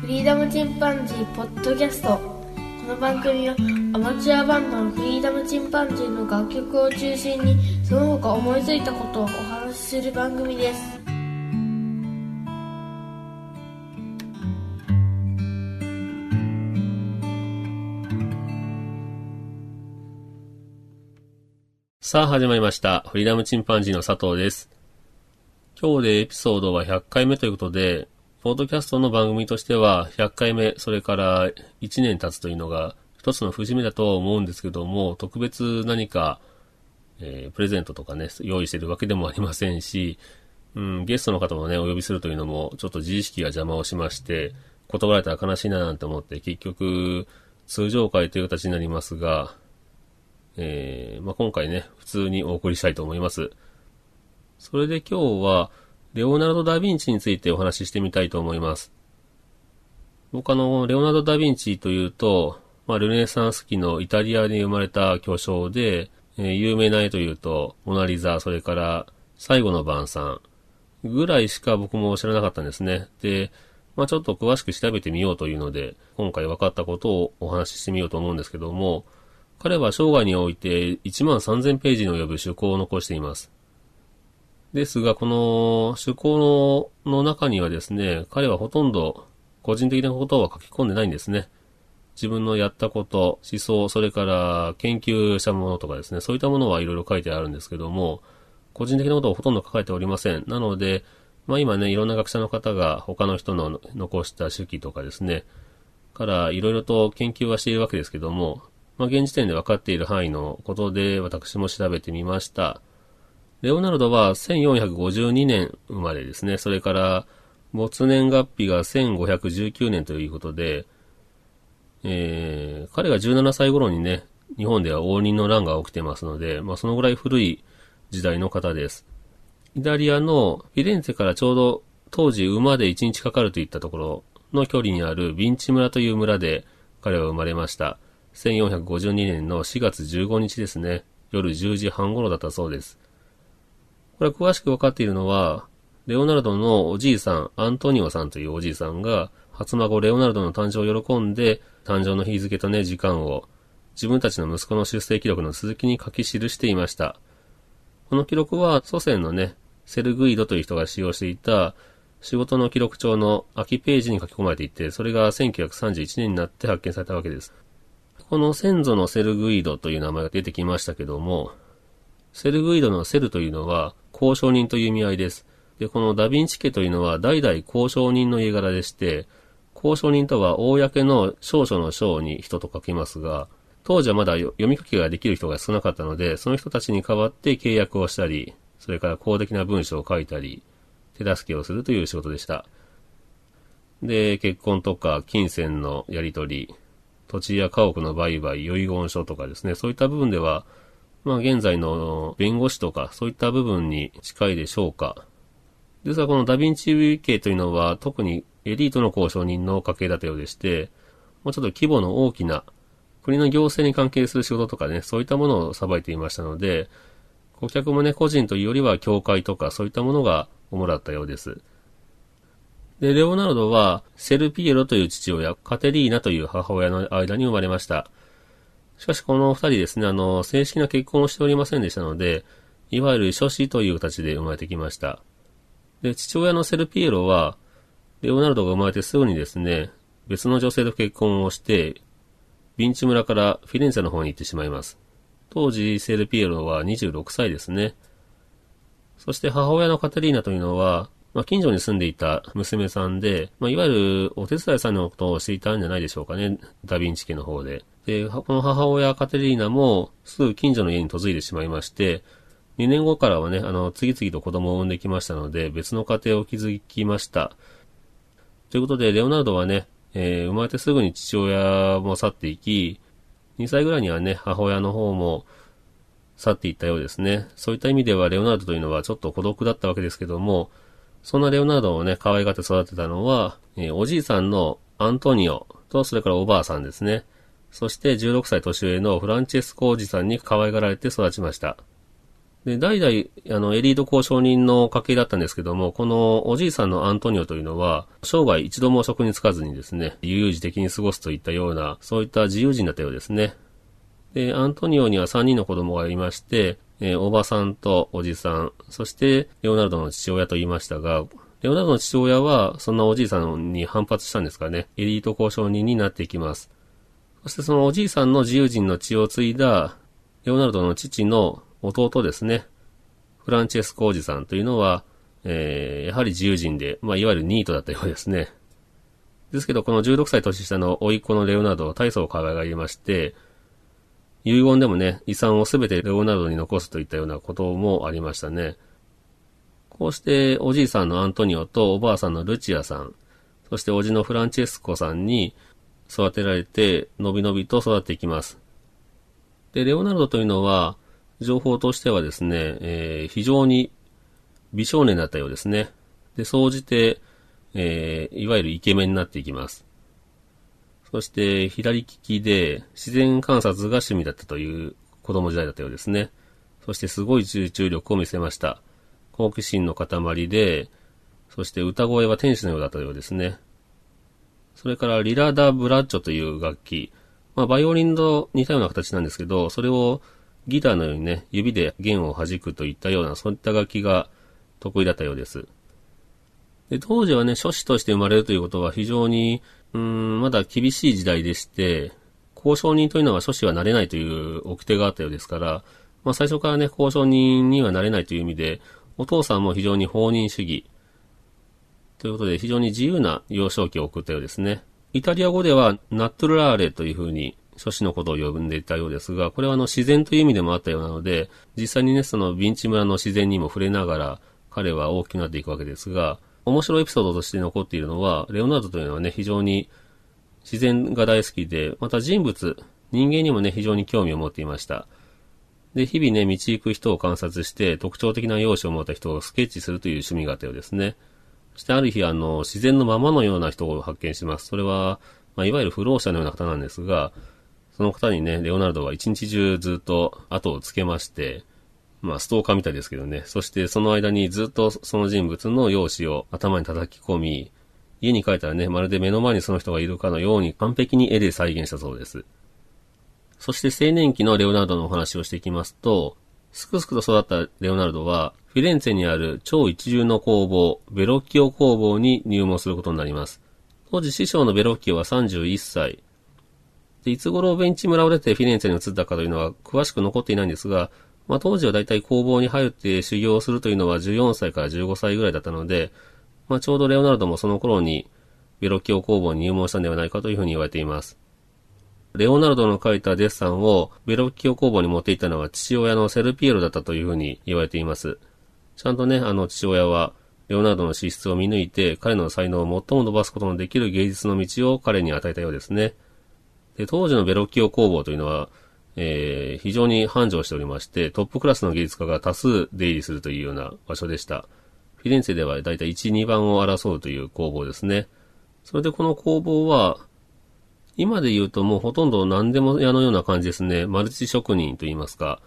フリーダムチンパンジーポッドキャストこの番組はアマチュアバンドのフリーダムチンパンジーの楽曲を中心にその他思いついたことをお話しする番組ですさあ始まりました。フリーダムチンパンジーの佐藤です。今日でエピソードは100回目ということで、ポッドキャストの番組としては100回目、それから1年経つというのが一つの節目だと思うんですけども、特別何か、えープレゼントとかね、用意してるわけでもありませんし、うん、ゲストの方もね、お呼びするというのも、ちょっと自意識が邪魔をしまして、断られたら悲しいななんて思って、結局、通常会という形になりますが、えーまあ、今回ね、普通にお送りしたいと思います。それで今日は、レオナルド・ダ・ヴィンチについてお話ししてみたいと思います。僕あの、レオナルド・ダ・ヴィンチというと、まあ、ルネサンス期のイタリアに生まれた巨匠で、えー有名な絵というと、モナリザ、それから、最後の晩餐ぐらいしか僕も知らなかったんですね。で、まあ、ちょっと詳しく調べてみようというので、今回分かったことをお話ししてみようと思うんですけども、彼は生涯において1万3000ページに及ぶ趣向を残しています。ですが、この趣向の中にはですね、彼はほとんど個人的なことは書き込んでないんですね。自分のやったこと、思想、それから研究したものとかですね、そういったものはいろいろ書いてあるんですけども、個人的なことをほとんど書かれておりません。なので、まあ今ね、いろんな学者の方が他の人の残した手記とかですね、からいろいろと研究はしているわけですけども、まあ現時点で分かっている範囲のことで私も調べてみました。レオナルドは1452年生まれですね。それから、没年月日が1519年ということで、えー、彼が17歳頃にね、日本では応仁の乱が起きてますので、まあそのぐらい古い時代の方です。イタリアのフィレンツェからちょうど当時馬で1日かかるといったところの距離にあるビンチ村という村で彼は生まれました。1452年の4月15日ですね。夜10時半頃だったそうです。これは詳しく分かっているのは、レオナルドのおじいさん、アントニオさんというおじいさんが、初孫レオナルドの誕生を喜んで、誕生の日付とね、時間を、自分たちの息子の出生記録の続きに書き記していました。この記録は祖先のね、セルグイドという人が使用していた仕事の記録帳の空きページに書き込まれていて、それが1931年になって発見されたわけです。この先祖のセルグイドという名前が出てきましたけども、セルグイドのセルというのは交渉人という意味合いです。で、このダヴィンチ家というのは代々交渉人の家柄でして、交渉人とは公の少々の章に人と書きますが、当時はまだ読み書きができる人が少なかったので、その人たちに代わって契約をしたり、それから公的な文書を書いたり、手助けをするという仕事でした。で、結婚とか金銭のやり取り、土地や家屋の売買、遺言書とかですね、そういった部分では、まあ現在の弁護士とかそういった部分に近いでしょうか。ですがこのダヴィンチ家というのは特にエリートの交渉人の家系だったようでして、もうちょっと規模の大きな国の行政に関係する仕事とかね、そういったものをさばいていましたので、顧客もね、個人というよりは教会とかそういったものが主だったようです。で、レオナルドはセルピエロという父親、カテリーナという母親の間に生まれました。しかしこの二人ですね、あの、正式な結婚をしておりませんでしたので、いわゆる諸子という形で生まれてきました。で、父親のセルピエロは、レオナルドが生まれてすぐにですね、別の女性と結婚をして、ビンチ村からフィレンツェの方に行ってしまいます。当時、セルピエロは26歳ですね。そして母親のカテリーナというのは、まあ、近所に住んでいた娘さんで、まあ、いわゆるお手伝いさんのことをしていたんじゃないでしょうかね。ダヴィンチ家の方で。で、この母親カテリーナもすぐ近所の家に嫁いでしまいまして、2年後からはね、あの、次々と子供を産んできましたので、別の家庭を築きました。ということで、レオナルドはね、えー生まれてすぐに父親も去っていき、2歳ぐらいにはね、母親の方も去っていったようですね。そういった意味では、レオナルドというのはちょっと孤独だったわけですけども、そんなレオナルドをね、可愛がって育てたのは、えーおじいさんのアントニオと、それからおばあさんですね。そして16歳年上のフランチェスコおじさんに可愛がられて育ちました。で、代々、あの、エリート交渉人の家系だったんですけども、このおじいさんのアントニオというのは、生涯一度も職に就かずにですね、悠々自適に過ごすといったような、そういった自由人だったようですね。で、アントニオには3人の子供がいまして、えー、おばさんとおじさん、そしてレオナルドの父親と言いましたが、レオナルドの父親は、そんなおじいさんに反発したんですかね。エリート交渉人になっていきます。そしてそのおじいさんの自由人の血を継いだ、レオナルドの父の弟ですね。フランチェスコおじさんというのは、えー、やはり自由人で、まあ、いわゆるニートだったようですね。ですけど、この16歳年下の甥っ子のレオナルドは大層可愛がりまして、遺言でもね、遺産をすべてレオナルドに残すといったようなこともありましたね。こうしておじいさんのアントニオとおばあさんのルチアさん、そしておじのフランチェスコさんに育てられて、のびのびと育っていきます。で、レオナルドというのは、情報としてはですね、えー、非常に美少年だったようですね。で、総じて、えー、いわゆるイケメンになっていきます。そして、左利きで、自然観察が趣味だったという子供時代だったようですね。そして、すごい集中力を見せました。好奇心の塊で、そして歌声は天使のようだったようですね。それからリラダ・ブラッチョという楽器。まあ、バイオリンと似たような形なんですけど、それをギターのようにね、指で弦を弾くといったような、そういった楽器が得意だったようです。で、当時はね、書士として生まれるということは非常に、うん、まだ厳しい時代でして、交渉人というのは書士はなれないという掟があったようですから、まあ最初からね、交渉人にはなれないという意味で、お父さんも非常に放任主義。ということで、非常に自由な幼少期を送ったようですね。イタリア語では、ナットルラーレというふうに、諸子のことを呼んでいたようですが、これはあの自然という意味でもあったようなので、実際にね、そのビンチ村の自然にも触れながら、彼は大きくなっていくわけですが、面白いエピソードとして残っているのは、レオナルドというのはね、非常に自然が大好きで、また人物、人間にもね、非常に興味を持っていました。で、日々ね、道行く人を観察して、特徴的な容姿を持った人をスケッチするという趣味があったようですね。そしてある日、あの、自然のままのような人を発見します。それは、まあ、いわゆる不老者のような方なんですが、その方にね、レオナルドは一日中ずっと後をつけまして、まあ、ストーカーみたいですけどね。そしてその間にずっとその人物の容姿を頭に叩き込み、家に帰ったらね、まるで目の前にその人がいるかのように完璧に絵で再現したそうです。そして青年期のレオナルドのお話をしていきますと、すくすくと育ったレオナルドは、フィレンツェにある超一流の工房、ベロッキオ工房に入門することになります。当時師匠のベロッキオは31歳。で、いつ頃ベンチ村を出てフィレンツェに移ったかというのは詳しく残っていないんですが、まあ当時はだいたい工房に入って修行するというのは14歳から15歳ぐらいだったので、まあちょうどレオナルドもその頃にベロッキオ工房に入門したんではないかというふうに言われています。レオナルドの描いたデッサンをベロッキオ工房に持っていったのは父親のセルピエロだったというふうに言われています。ちゃんとね、あの父親はレオナルドの資質を見抜いて彼の才能を最も伸ばすことのできる芸術の道を彼に与えたようですね。で、当時のベロッキオ工房というのは、えー、非常に繁盛しておりまして、トップクラスの芸術家が多数出入りするというような場所でした。フィレンツェではだいたい1、2番を争うという工房ですね。それでこの工房は、今で言うともうほとんど何でも屋のような感じですね。マルチ職人と言いますか。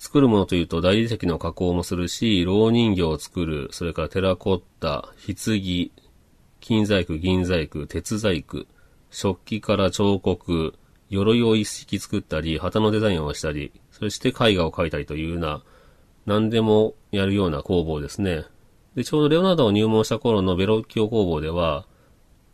作るものというと大理石の加工もするし、老人形を作る、それからテラコッタ、棺、金細工、銀細工、鉄細工、食器から彫刻、鎧を一式作ったり、旗のデザインをしたり、そして絵画を描いたりというような、何でもやるような工房ですね。で、ちょうどレオナルドを入門した頃のベロッキオ工房では、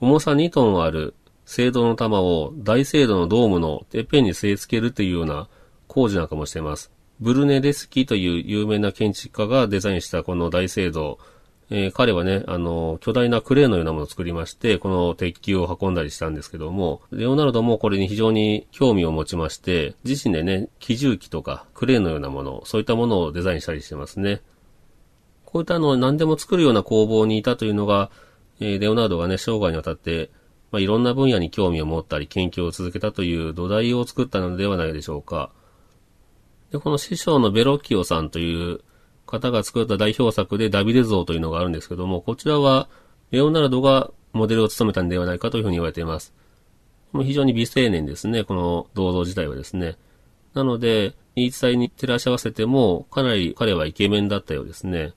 重さ2トンある精度の玉を大精度のドームのてっぺんに据え付けるというような工事なんかもしています。ブルネデスキという有名な建築家がデザインしたこの大聖堂。えー、彼はね、あの、巨大なクレーンのようなものを作りまして、この鉄球を運んだりしたんですけども、レオナルドもこれに非常に興味を持ちまして、自身でね、機重機とかクレーンのようなもの、そういったものをデザインしたりしてますね。こういったあの何でも作るような工房にいたというのが、えー、レオナルドがね、生涯にわたってまあ、いろんな分野に興味を持ったり研究を続けたという土台を作ったのではないでしょうか。で、この師匠のベロッキオさんという方が作った代表作でダビデ像というのがあるんですけども、こちらはレオナルドがモデルを務めたんではないかというふうに言われています。もう非常に美青年ですね、この銅像自体はですね。なので、言い伝えに照らし合わせても、かなり彼はイケメンだったようですね。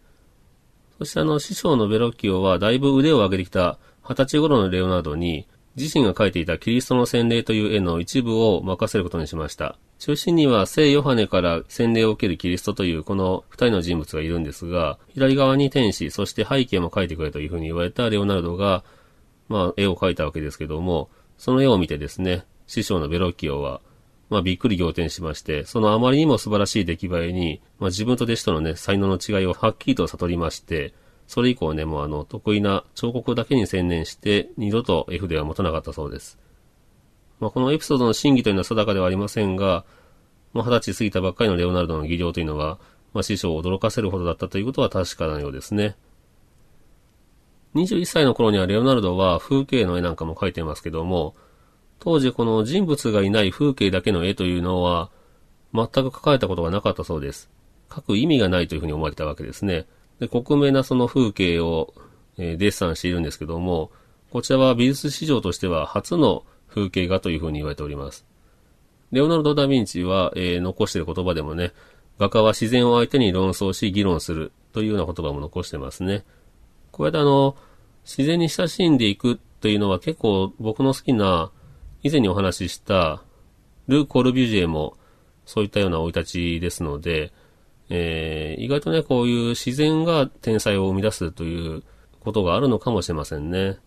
そしてあの、師匠のベロッキオはだいぶ腕を上げてきた二十歳頃のレオナルドに、自身が描いていたキリストの洗礼という絵の一部を任せることにしました。中心には聖ヨハネから洗礼を受けるキリストというこの二人の人物がいるんですが、左側に天使、そして背景も描いてくれというふうに言われたレオナルドが、まあ、絵を描いたわけですけども、その絵を見てですね、師匠のベロッキオは、まあ、びっくり仰天しまして、そのあまりにも素晴らしい出来栄えに、まあ、自分と弟子とのね、才能の違いをはっきりと悟りまして、それ以降ね、もうあの、得意な彫刻だけに専念して、二度と F では持たなかったそうです。まあ、このエピソードの真偽というのは定かではありませんが、まあ、二十歳過ぎたばっかりのレオナルドの技量というのは、まあ、師匠を驚かせるほどだったということは確かなようですね。21歳の頃にはレオナルドは風景の絵なんかも描いてますけども、当時この人物がいない風景だけの絵というのは、全く描かれたことがなかったそうです。描く意味がないというふうに思われたわけですね。で、克明なその風景を、え、デッサンしているんですけども、こちらは美術史上としては初の風景画というふうに言われております。レオナルド・ダ・ヴィンチは、えー、残している言葉でもね、画家は自然を相手に論争し議論するというような言葉も残してますね。こうやってあの、自然に親しんでいくというのは結構僕の好きな、以前にお話ししたルー・コルビュジエもそういったような生い立ちですので、えー、意外とね、こういう自然が天才を生み出すということがあるのかもしれませんね。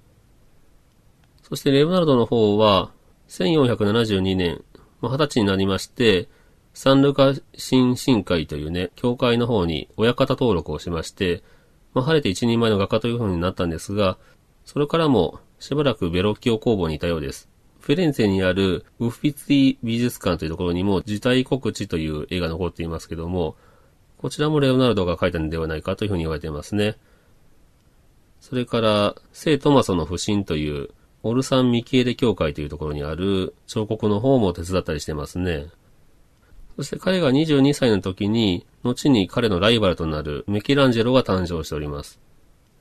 そしてレオナルドの方は、1472年、まあ、20歳になりまして、サンルカ新進会というね、教会の方に親方登録をしまして、まあ、晴れて一人前の画家という風になったんですが、それからもしばらくベロッキオ工房にいたようです。フィレンツェにあるウッフィツィ美術館というところにも自体告知という絵が残っていますけども、こちらもレオナルドが描いたのではないかというふうに言われていますね。それから、聖トマソの不審という、オルサン・ミキエレ教会というところにある彫刻の方も手伝ったりしてますね。そして彼が22歳の時に、後に彼のライバルとなるメキランジェロが誕生しております。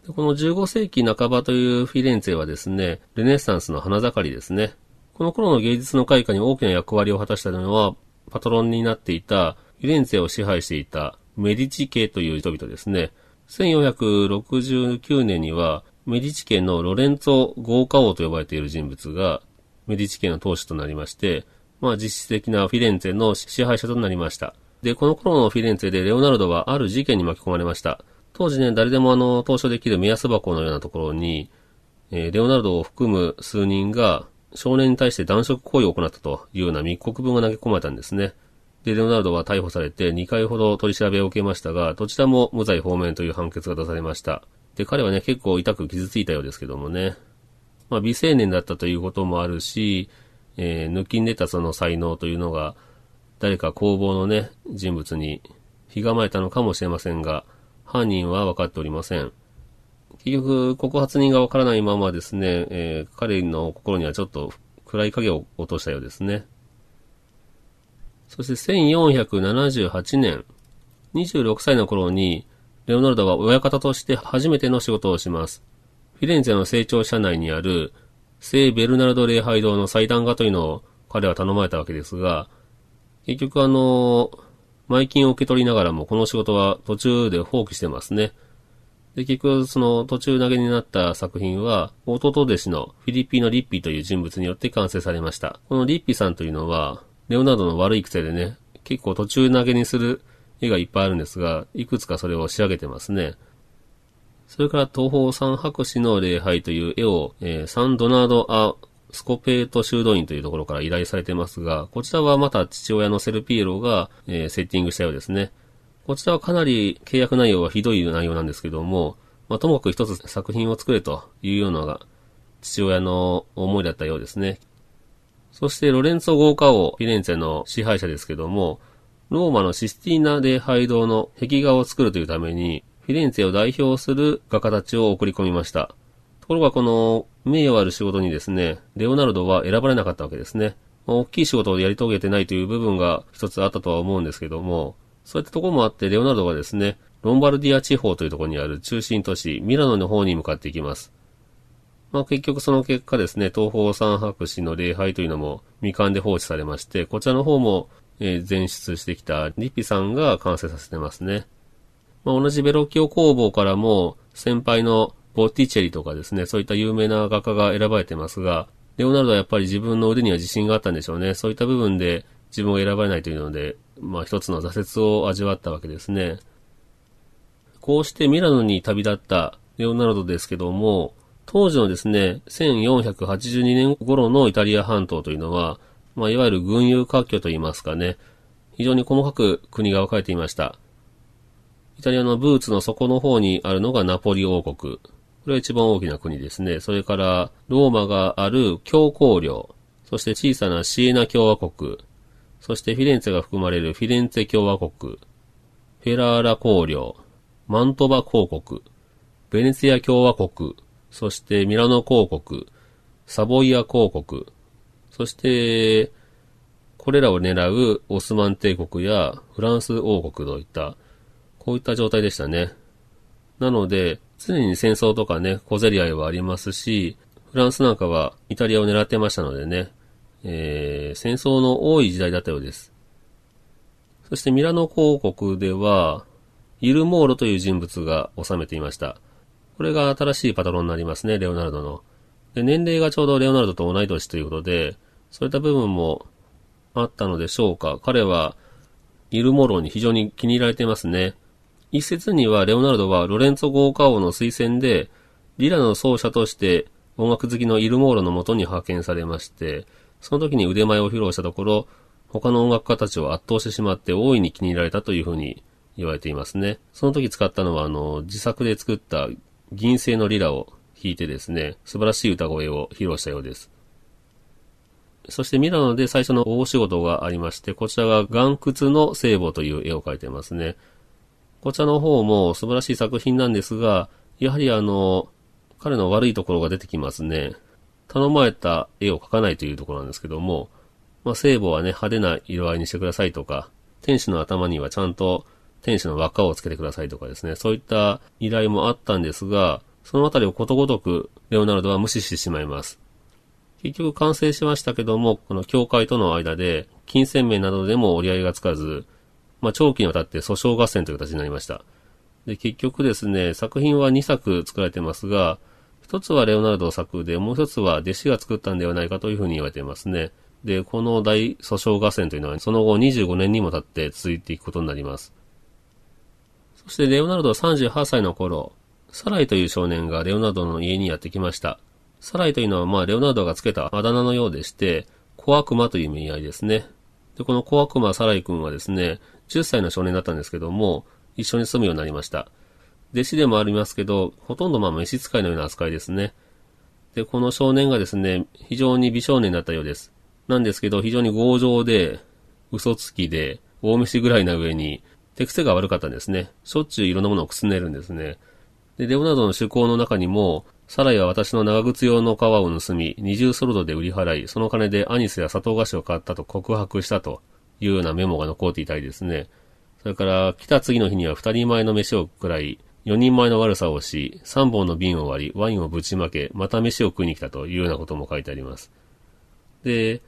この15世紀半ばというフィレンツェはですね、ルネッサンスの花盛りですね。この頃の芸術の開花に大きな役割を果たしたのは、パトロンになっていたフィレンツェを支配していたメディチ家という人々ですね。1469年には、メディチ家のロレンツォ豪華王と呼ばれている人物が、メディチ家の当主となりまして、まあ実質的なフィレンツェの支配者となりました。で、この頃のフィレンツェでレオナルドはある事件に巻き込まれました。当時ね、誰でもあの、投書できる目安箱のようなところに、えー、レオナルドを含む数人が少年に対して男色行為を行ったというような密告文が投げ込まれたんですね。で、レオナルドは逮捕されて2回ほど取り調べを受けましたが、どちらも無罪放免という判決が出されました。で、彼はね、結構痛く傷ついたようですけどもね。まあ、未成年だったということもあるし、えー、抜きん出たその才能というのが、誰か工房のね、人物にひがまれたのかもしれませんが、犯人は分かっておりません。結局、告発人が分からないままですね、えー、彼の心にはちょっと暗い影を落としたようですね。そして1478年、26歳の頃に、レオナルドは親方として初めての仕事をします。フィレンツェの成長社内にある聖ベルナルド礼拝堂の祭壇画というのを彼は頼まれたわけですが、結局あの、前金を受け取りながらもこの仕事は途中で放棄してますね。で、結局その途中投げになった作品は、弟弟子のフィリピーノ・リッピーという人物によって完成されました。このリッピーさんというのは、レオナルドの悪い癖でね、結構途中投げにする絵がいっぱいあるんですが、いくつかそれを仕上げてますね。それから東方三博士の礼拝という絵を、えー、サンドナード・ア・スコペート修道院というところから依頼されてますが、こちらはまた父親のセルピエロが、えー、セッティングしたようですね。こちらはかなり契約内容はひどい内容なんですけども、まあ、ともかく一つ作品を作れというようなが父親の思いだったようですね。そしてロレンツォ豪華王、フィレンツェの支配者ですけども、ローマのシスティーナ礼拝堂の壁画を作るというために、フィレンツェを代表する画家たちを送り込みました。ところがこの名誉ある仕事にですね、レオナルドは選ばれなかったわけですね。まあ、大きい仕事をやり遂げてないという部分が一つあったとは思うんですけども、そういったところもあって、レオナルドはですね、ロンバルディア地方というところにある中心都市、ミラノの方に向かっていきます。まあ結局その結果ですね、東方三博士の礼拝というのも未完で放置されまして、こちらの方もえー前出してきたリピさんが完成させてますね。まあ、同じベロッキオ工房からも先輩のボッティチェリとかですね、そういった有名な画家が選ばれてますが、レオナルドはやっぱり自分の腕には自信があったんでしょうね。そういった部分で自分を選ばれないというので、まあ一つの挫折を味わったわけですね。こうしてミラノに旅立ったレオナルドですけども、当時のですね、1482年頃のイタリア半島というのは、まあ、いわゆる群雄割拠といいますかね、非常に細かく国が分かれていました。イタリアのブーツの底の方にあるのがナポリ王国。これは一番大きな国ですね。それから、ローマがある教皇領。そして小さなシエナ共和国。そしてフィレンツェが含まれるフィレンツェ共和国。フェラーラ公領。マントバ公国。ベネツィア共和国。そしてミラノ公国。サボイア公国。そして、これらを狙うオスマン帝国やフランス王国といった、こういった状態でしたね。なので、常に戦争とかね、小競り合いはありますし、フランスなんかはイタリアを狙ってましたのでね、えー、戦争の多い時代だったようです。そしてミラノ公国では、イルモーロという人物が治めていました。これが新しいパトロンになりますね、レオナルドの。で、年齢がちょうどレオナルドと同い年ということで、そういった部分もあったのでしょうか。彼は、イルモーロに非常に気に入られていますね。一説には、レオナルドはロレンツォ豪華王の推薦で、リラの奏者として音楽好きのイルモーロのもとに派遣されまして、その時に腕前を披露したところ、他の音楽家たちを圧倒してしまって大いに気に入られたというふうに言われていますね。その時使ったのは、あの、自作で作った銀製のリラを弾いてですね、素晴らしい歌声を披露したようです。そしてミラノで最初の大仕事がありまして、こちらが岩窟の聖母という絵を描いてますね。こちらの方も素晴らしい作品なんですが、やはりあの、彼の悪いところが出てきますね。頼まれた絵を描かないというところなんですけども、まあ、聖母はね、派手な色合いにしてくださいとか、天使の頭にはちゃんと天使の輪っかをつけてくださいとかですね、そういった依頼もあったんですが、そのあたりをことごとくレオナルドは無視してしまいます。結局完成しましたけども、この教会との間で、金銭面などでも折り合いがつかず、まあ、長期にわたって訴訟合戦という形になりました。で、結局ですね、作品は2作作られてますが、一つはレオナルド作で、もう一つは弟子が作ったんではないかというふうに言われていますね。で、この大訴訟合戦というのは、その後25年にも経って続いていくことになります。そしてレオナルドは38歳の頃、サライという少年がレオナルドの家にやってきました。サライというのは、まあ、レオナルドがつけたあだ名のようでして、小悪魔という意味合いですね。で、この小悪魔サライ君はですね、10歳の少年だったんですけども、一緒に住むようになりました。弟子でもありますけど、ほとんどまあ召使いのような扱いですね。で、この少年がですね、非常に美少年だったようです。なんですけど、非常に強情で、嘘つきで、大飯ぐらいな上に、手癖が悪かったんですね。しょっちゅういろんなものをくすねるんですね。で、レオナルドの趣向の中にも、サライは私の長靴用の皮を盗み、二重ソルドで売り払い、その金でアニスや砂糖菓子を買ったと告白したというようなメモが残っていたりですね。それから、来た次の日には二人前の飯を食らい、四人前の悪さをし、三本の瓶を割り、ワインをぶちまけ、また飯を食いに来たというようなことも書いてあります。で、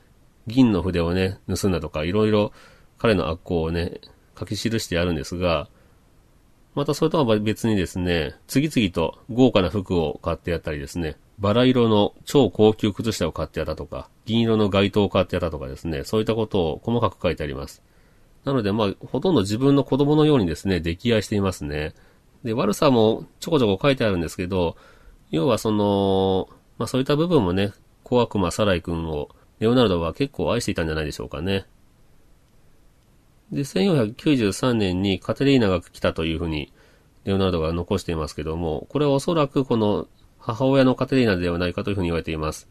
銀の筆をね、盗んだとか、いろいろ彼の悪行をね、書き記してあるんですが、またそれとは別にですね、次々と豪華な服を買ってやったりですね、バラ色の超高級靴下を買ってやったとか、銀色の街灯を買ってやったとかですね、そういったことを細かく書いてあります。なので、まあ、ほとんど自分の子供のようにですね、溺愛していますね。で、悪さもちょこちょこ書いてあるんですけど、要はその、まあそういった部分もね、小悪魔サライ君を、レオナルドは結構愛していたんじゃないでしょうかね。で、1493年にカテリーナが来たというふうに、レオナルドが残していますけども、これはおそらくこの母親のカテリーナではないかというふうに言われています。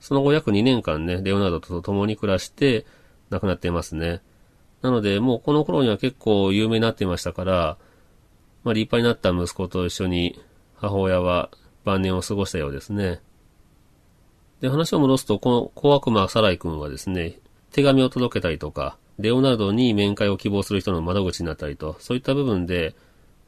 その後約2年間ね、レオナルドと共に暮らして亡くなっていますね。なので、もうこの頃には結構有名になっていましたから、まあ立派になった息子と一緒に母親は晩年を過ごしたようですね。で、話を戻すと、この小悪魔サライ君はですね、手紙を届けたりとか、レオナルドに面会を希望する人の窓口になったりと、そういった部分で、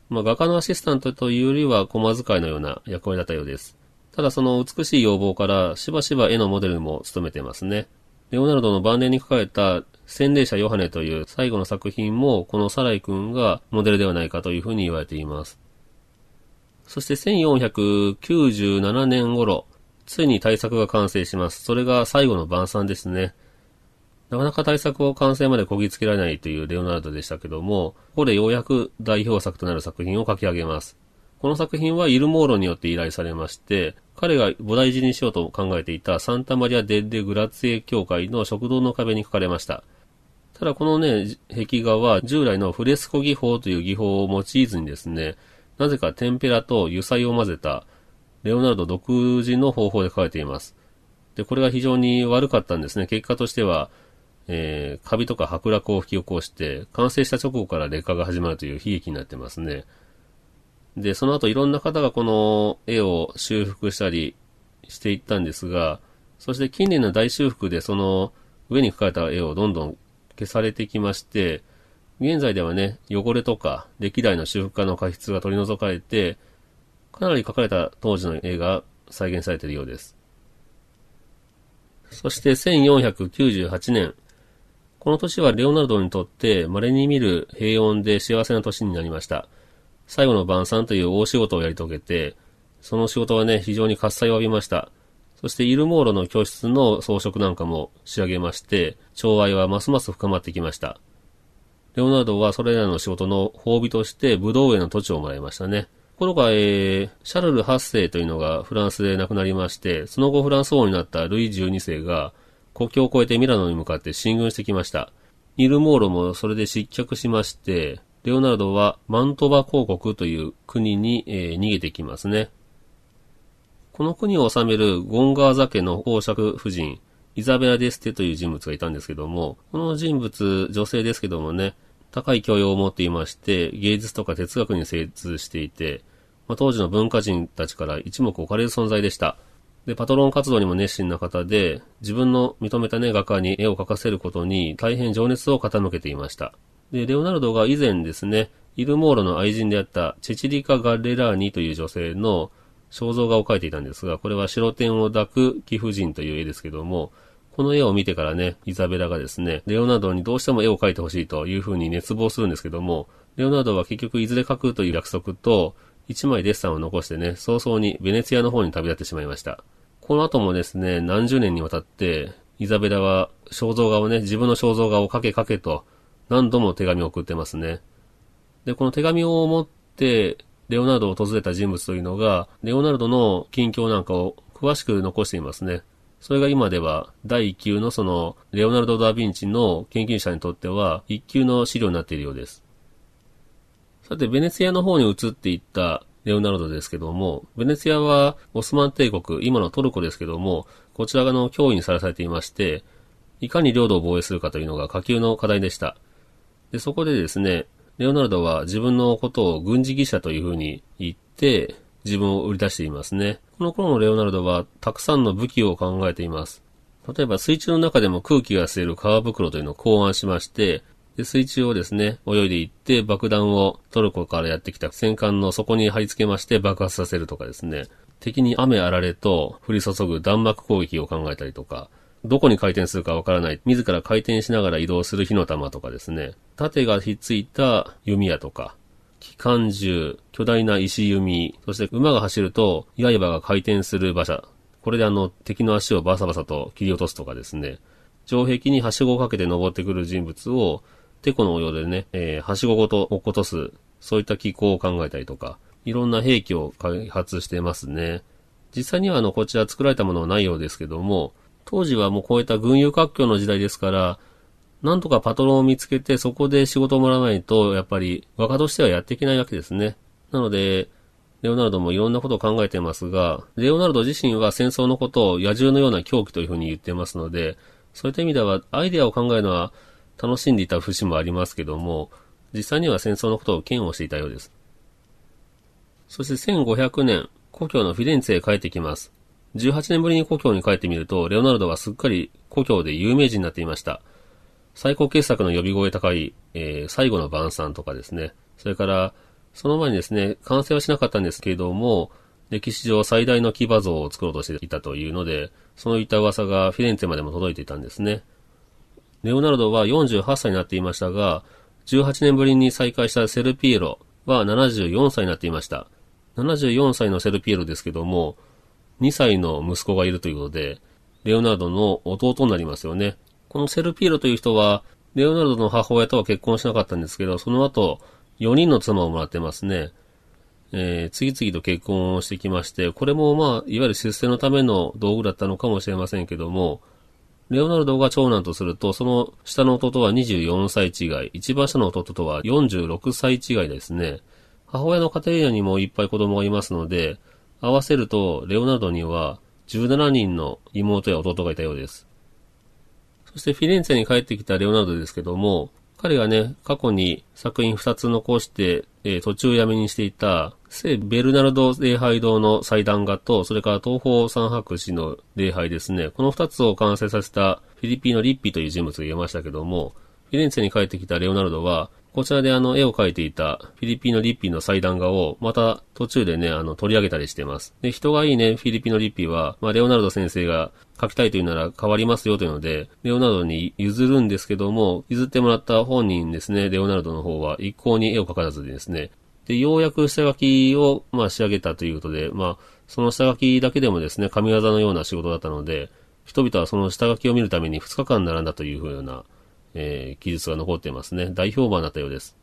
まあ画家のアシスタントというよりは駒使いのような役割だったようです。ただその美しい要望からしばしば絵のモデルも務めてますね。レオナルドの晩年に描かれた洗礼者ヨハネという最後の作品もこのサライ君がモデルではないかというふうに言われています。そして1497年頃、ついに大作が完成します。それが最後の晩餐ですね。なかなか大作を完成までこぎつけられないというレオナルドでしたけども、ここでようやく代表作となる作品を書き上げます。この作品はイルモーロによって依頼されまして、彼が菩提寺にしようと考えていたサンタマリア・デッデ・グラツェ教会の食堂の壁に書かれました。ただこのね、壁画は従来のフレスコ技法という技法を用いずにですね、なぜかテンペラと油彩を混ぜたレオナルド独自の方法で書かれています。で、これが非常に悪かったんですね。結果としては、えー、カビとか剥落を引き起こして、完成した直後から劣化が始まるという悲劇になってますね。で、その後いろんな方がこの絵を修復したりしていったんですが、そして近年の大修復でその上に描かれた絵をどんどん消されてきまして、現在ではね、汚れとか歴代の修復家の過失が取り除かれて、かなり描かれた当時の絵が再現されているようです。そして1498年、この年はレオナルドにとって稀に見る平穏で幸せな年になりました。最後の晩餐という大仕事をやり遂げて、その仕事はね、非常に喝采を浴びました。そしてイルモーロの教室の装飾なんかも仕上げまして、寵愛はますます深まってきました。レオナルドはそれらの仕事の褒美として武道園の土地をもらいましたね。ところが、えー、シャルル8世というのがフランスで亡くなりまして、その後フランス王になったルイ12世が国境を越えてミラノに向かって進軍してきました。イルモーロもそれで失脚しまして、レオナルドはマントバ公国という国に、えー、逃げてきますね。この国を治めるゴンガーザ家の公爵夫人、イザベラ・デステという人物がいたんですけども、この人物、女性ですけどもね、高い教養を持っていまして、芸術とか哲学に精通していて、まあ、当時の文化人たちから一目置かれる存在でした。で、パトロン活動にも熱心な方で、自分の認めたね、画家に絵を描かせることに大変情熱を傾けていました。で、レオナルドが以前ですね、イルモーロの愛人であったチェチリカ・ガレラーニという女性の肖像画を描いていたんですが、これは白点を抱く貴婦人という絵ですけども、この絵を見てからね、イザベラがですね、レオナルドにどうしても絵を描いてほしいというふうに熱望するんですけども、レオナルドは結局いずれ描くという約束と、一枚デッサンを残してね、早々にベネツィアの方に旅立ってしまいました。この後もですね、何十年にわたって、イザベラは肖像画をね、自分の肖像画を描け描けと、何度も手紙を送ってますね。で、この手紙を持って、レオナルドを訪れた人物というのが、レオナルドの近況なんかを詳しく残していますね。それが今では第一級のその、レオナルド・ダ・ヴィンチの研究者にとっては一級の資料になっているようです。さて、ベネツィアの方に移っていったレオナルドですけども、ベネツィアはオスマン帝国、今のトルコですけども、こちら側の脅威にさらされていまして、いかに領土を防衛するかというのが下級の課題でした。で、そこでですね、レオナルドは自分のことを軍事技者というふうに言って、自分を売り出していますね。この頃のレオナルドはたくさんの武器を考えています。例えば水中の中でも空気が吸える革袋というのを考案しまして、で、水中をですね、泳いでいって爆弾をトルコからやってきた戦艦の底に貼り付けまして爆発させるとかですね、敵に雨あられと降り注ぐ弾幕攻撃を考えたりとか、どこに回転するかわからない、自ら回転しながら移動する火の玉とかですね、盾がひっついた弓矢とか、機関銃、巨大な石弓、そして馬が走ると刃が回転する馬車、これであの敵の足をバサバサと切り落とすとかですね、城壁にはしごをかけて登ってくる人物をテコの応用でね、えー、はしごごと落っことす、そういった機構を考えたりとか、いろんな兵器を開発してますね。実際にはあの、こちら作られたものはないようですけども、当時はもうこういった軍友割拠の時代ですから、なんとかパトロンを見つけてそこで仕事をもらわないと、やっぱり画家としてはやっていけないわけですね。なので、レオナルドもいろんなことを考えてますが、レオナルド自身は戦争のことを野獣のような狂気というふうに言ってますので、そういった意味ではアイデアを考えるのは楽しんでいた節もありますけども、実際には戦争のことを嫌悪していたようです。そして1500年、故郷のフィレンツェへ帰ってきます。18年ぶりに故郷に帰ってみると、レオナルドはすっかり故郷で有名人になっていました。最高傑作の呼び声高い、えー、最後の晩餐とかですね。それから、その前にですね、完成はしなかったんですけれども、歴史上最大の騎馬像を作ろうとしていたというので、そういった噂がフィレンツェまでも届いていたんですね。レオナルドは48歳になっていましたが、18年ぶりに再会したセルピエロは74歳になっていました。74歳のセルピエロですけども、2歳の息子がいるということで、レオナルドの弟になりますよね。このセルピエロという人は、レオナルドの母親とは結婚しなかったんですけど、その後、4人の妻をもらってますね。えー、次々と結婚をしてきまして、これもまあ、いわゆる出世のための道具だったのかもしれませんけども、レオナルドが長男とすると、その下の弟は24歳違い、一番下の弟とは46歳違いですね。母親の家庭内にもいっぱい子供がいますので、合わせると、レオナルドには17人の妹や弟がいたようです。そしてフィレンツェに帰ってきたレオナルドですけども、彼がね、過去に作品2つ残して、えー、途中やめにしていた、聖ベルナルド礼拝堂の祭壇画と、それから東方三博士の礼拝ですね。この二つを完成させたフィリピーの・リッピという人物がいましたけども、フィレンツェに帰ってきたレオナルドは、こちらであの絵を描いていたフィリピーノ・リッピーの祭壇画をまた途中でね、あの取り上げたりしてます。で、人がいいね、フィリピーノ・リッピーは、まあ、レオナルド先生が描きたいというなら変わりますよというので、レオナルドに譲るんですけども、譲ってもらった本人ですね、レオナルドの方は一向に絵を描かずでですね、で、ようやく下書きを、まあ、仕上げたということで、まあ、その下書きだけでもですね、神業のような仕事だったので、人々はその下書きを見るために2日間並んだというふうな、えー、記述が残っていますね。大評判だったようです。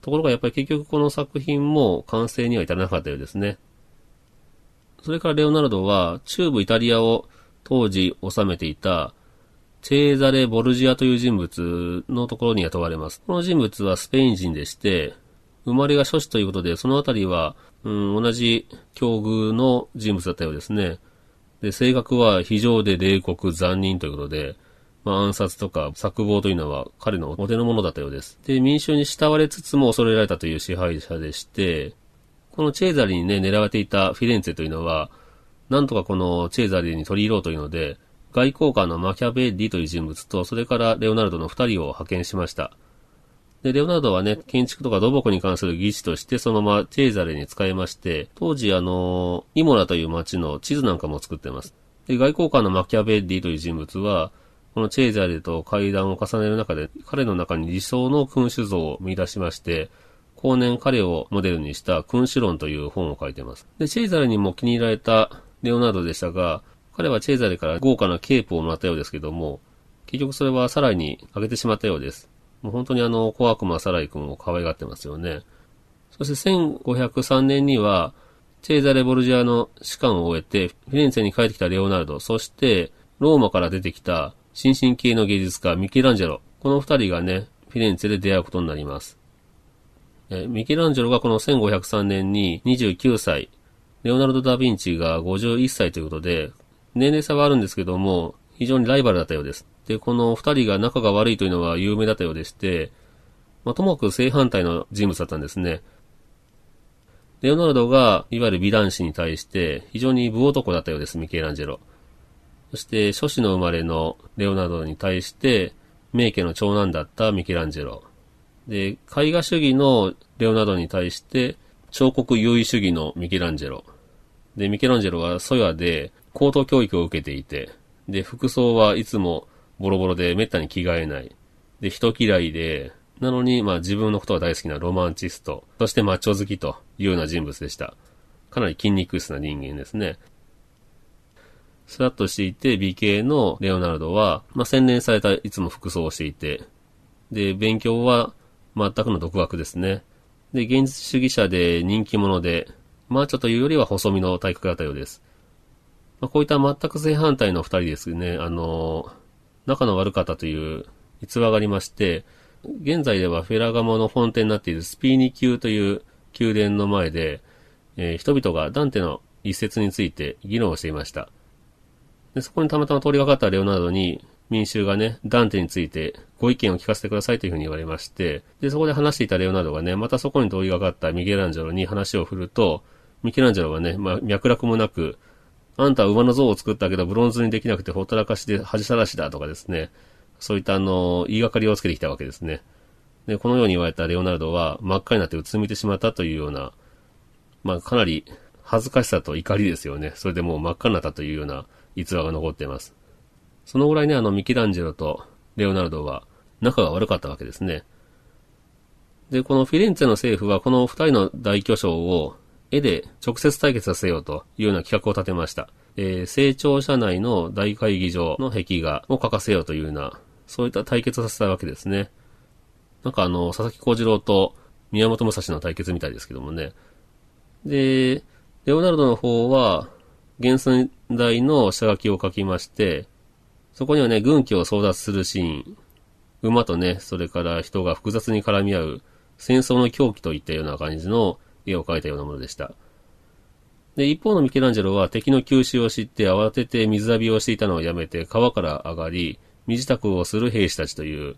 ところがやっぱり結局この作品も完成には至らなかったようですね。それからレオナルドは中部イタリアを当時治めていたチェーザレ・ボルジアという人物のところに雇われます。この人物はスペイン人でして、生まれが諸子ということで、そのあたりは、うん、同じ境遇の人物だったようですね。で、性格は非常で冷酷残忍ということで、まあ、暗殺とか策謀というのは彼のお手の物だったようです。で、民衆に慕われつつも恐れられたという支配者でして、このチェーザリにね、狙われていたフィレンツェというのは、なんとかこのチェーザリに取り入ろうというので、外交官のマキャベッリという人物と、それからレオナルドの二人を派遣しました。で、レオナルドはね、建築とか土木に関する技師として、そのままチェーザレに使いまして、当時あの、イモラという町の地図なんかも作っています。で、外交官のマキャベッリという人物は、このチェーザーレと会談を重ねる中で、彼の中に理想の君主像を見出しまして、後年彼をモデルにした君主論という本を書いています。で、チェーザーレにも気に入られたレオナルドでしたが、彼はチェーザーレから豪華なケープをもらったようですけども、結局それはサライにあげてしまったようです。もう本当にあの、小悪魔サライ君を可愛がってますよね。そして1503年には、チェーザレ・ボルジアの士官を終えて、フィレンツェに帰ってきたレオナルド、そして、ローマから出てきた新進系の芸術家、ミケランジェロ。この二人がね、フィレンツェで出会うことになります。えミケランジェロがこの1503年に29歳、レオナルド・ダ・ヴィンチが51歳ということで、年齢差はあるんですけども、非常にライバルだったようです。で、この二人が仲が悪いというのは有名だったようでして、まあ、ともかく正反対の人物だったんですね。レオナルドが、いわゆる美男子に対して、非常に武男だったようです、ミケランジェロ。そして諸子の生まれのレオナルドに対して、名家の長男だったミケランジェロ。で、絵画主義のレオナルドに対して、彫刻優位主義のミケランジェロ。で、ミケランジェロはソヤで高等教育を受けていて、で、服装はいつもボロボロで滅多に着替えない。で、人嫌いで、なのに、まあ自分のことが大好きなロマンチスト、そしてマッチョ好きというような人物でした。かなり筋肉質な人間ですね。スラッとしていて、美形のレオナルドは、まあ、洗練されたいつも服装をしていて、で、勉強は全くの独学ですね。で、現実主義者で人気者で、まあちょっというよりは細身の体格だったようです。まあ、こういった全く正反対の二人ですね、あの、仲の悪かったという逸話がありまして、現在ではフェラガモの本店になっているスピーニ宮という宮殿の前で、えー、人々がダンテの一節について議論をしていました。で、そこにたまたま通りがかったレオナルドに、民衆がね、ダンテについてご意見を聞かせてくださいというふうに言われまして、で、そこで話していたレオナルドがね、またそこに通りがかったミケランジェロに話を振ると、ミケランジェロがね、まあ、脈絡もなく、あんたは馬の像を作ったけど、ブロンズにできなくてほったらかしで恥さらしだとかですね、そういったあの、言いがかりをつけてきたわけですね。で、このように言われたレオナルドは真っ赤になってうつむいてしまったというような、まあ、かなり恥ずかしさと怒りですよね。それでもう真っ赤になったというような逸話が残っています。そのぐらいね、あの、ミケランジェロとレオナルドは仲が悪かったわけですね。で、このフィレンツェの政府はこの二人の大巨匠を絵で直接対決させようというような企画を立てました。えー、成長者内の大会議場の壁画を描かせようというような、そういった対決をさせたわけですね。なんかあの、佐々木小次郎と宮本武蔵の対決みたいですけどもね。で、レオナルドの方は、原寸大の下書きを書きまして、そこにはね、軍機を争奪するシーン、馬とね、それから人が複雑に絡み合う戦争の狂気といったような感じの絵を描いたようなものでした。で、一方のミケランジェロは敵の急襲を知って慌てて水浴びをしていたのをやめて川から上がり、身支度をする兵士たちという、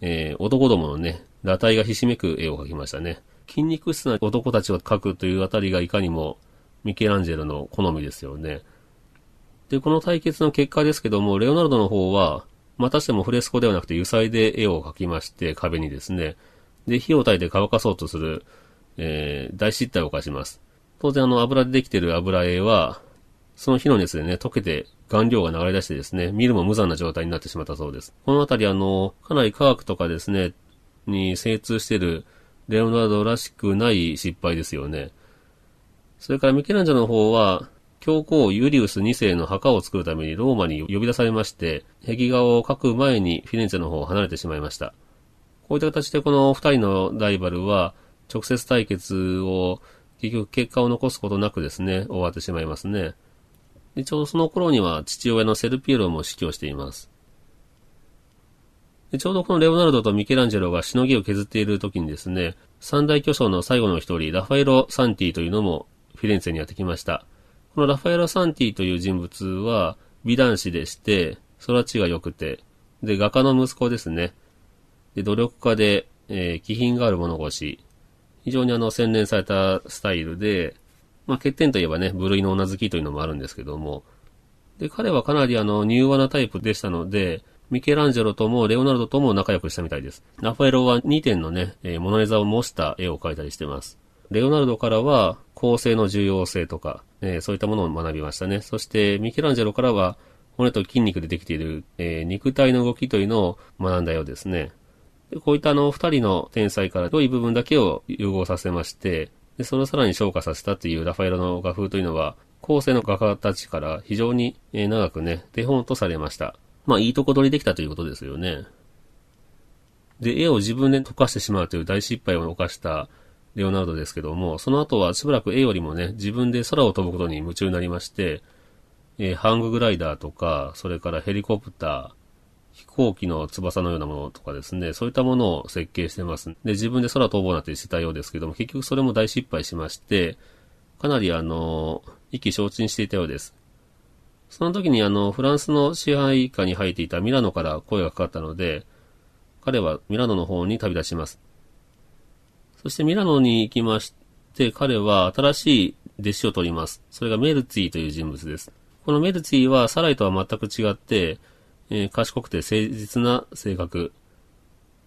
えー、男どものね、裸体がひしめく絵を描きましたね。筋肉質な男たちを描くというあたりがいかにもミケランジェロの好みですよね。で、この対決の結果ですけども、レオナルドの方は、またしてもフレスコではなくて油彩で絵を描きまして、壁にですね。で、火を焚いて乾かそうとする、えー、大失態を犯します。当然あの油でできている油絵は、その火の熱でね、溶けて顔料が流れ出してですね、見るも無残な状態になってしまったそうです。このあたりあの、かなり科学とかですね、に精通しているレオナルドらしくない失敗ですよね。それからミケランジェロの方は、教皇ユリウス2世の墓を作るためにローマに呼び出されまして、壁画を描く前にフィレンツェの方を離れてしまいました。こういった形でこの二人のライバルは、直接対決を結局結果を残すことなくですね、終わってしまいますね。でちょうどその頃には父親のセルピエロも死去しています。ちょうどこのレオナルドとミケランジェロがしのぎを削っている時にですね、三大巨匠の最後の一人、ラファエロ・サンティというのもフィレンツェにやってきました。このラファエロ・サンティという人物は美男子でして、育ちが良くて、で、画家の息子ですね。で、努力家で、えー、気品がある物腰。非常にあの、洗練されたスタイルで、まあ、欠点といえばね、無類の女好きというのもあるんですけども、で、彼はかなりあの、柔和なタイプでしたので、ミケランジェロともレオナルドとも仲良くしたみたいです。ラファエロは2点のね、えー、モナリザを模した絵を描いたりしてます。レオナルドからは構成の重要性とか、えー、そういったものを学びましたね。そしてミケランジェロからは骨と筋肉でできている、えー、肉体の動きというのを学んだようですね。でこういったあの二人の天才から良い部分だけを融合させまして、で、それをさらに昇華させたというラファエロの画風というのは、後世の画家たちから非常に長くね、手本とされました。まあ、いいとこ取りできたということですよね。で、絵を自分で溶かしてしまうという大失敗を犯したレオナルドですけども、その後はしばらく絵よりもね、自分で空を飛ぶことに夢中になりまして、えー、ハンググライダーとか、それからヘリコプター、飛行機の翼のようなものとかですね、そういったものを設計してます。で、自分で空飛ぼうなんてしてたようですけども、結局それも大失敗しまして、かなりあの、意気消沈していたようです。その時にあの、フランスの支配下に入っていたミラノから声がかかったので、彼はミラノの方に旅立ちます。そしてミラノに行きまして、彼は新しい弟子を取ります。それがメルツィという人物です。このメルツィはサライとは全く違って、えー、賢くて誠実な性格。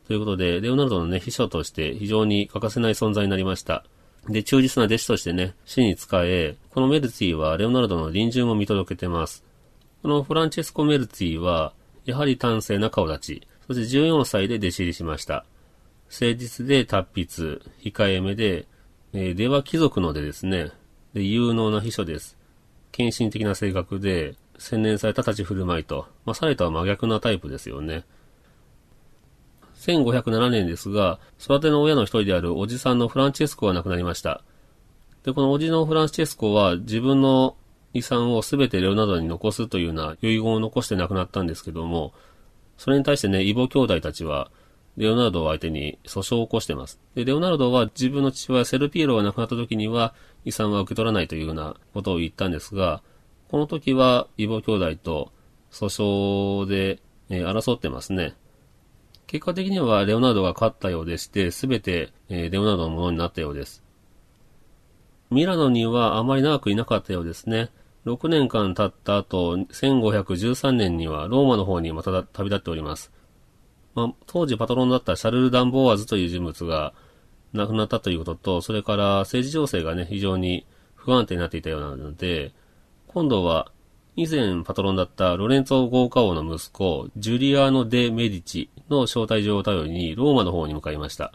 ということで、レオナルドのね、秘書として非常に欠かせない存在になりました。で、忠実な弟子としてね、死に仕え、このメルツィはレオナルドの臨終も見届けてます。このフランチェスコ・メルツィは、やはり端正な顔立ち、そして14歳で弟子入りしました。誠実で達筆、控えめで、えー、では貴族のでですね、で有能な秘書です。献身的な性格で、洗練された立ち振る舞いと、まあ、されとは真逆なタイプですよね。1507年ですが、育ての親の一人であるおじさんのフランチェスコが亡くなりました。で、このおじのフランチェスコは自分の遺産をすべてレオナドに残すというような遺言を残して亡くなったんですけども、それに対してね、イボ兄弟たちは、レオナルドを相手に訴訟を起こしています。で、レオナルドは自分の父親セルピエロが亡くなった時には遺産は受け取らないというようなことを言ったんですが、この時は異母兄弟と訴訟で、えー、争ってますね。結果的にはレオナルドが勝ったようでして、すべて、えー、レオナルドのものになったようです。ミラノにはあまり長くいなかったようですね。6年間経った後、1513年にはローマの方にまた旅立っております。まあ、当時パトロンだったシャルル・ダン・ボワーズという人物が亡くなったということと、それから政治情勢がね、非常に不安定になっていたようなので、今度は以前パトロンだったロレンツォ・豪華王の息子、ジュリアーノ・デ・メディチの招待状を頼りにローマの方に向かいました。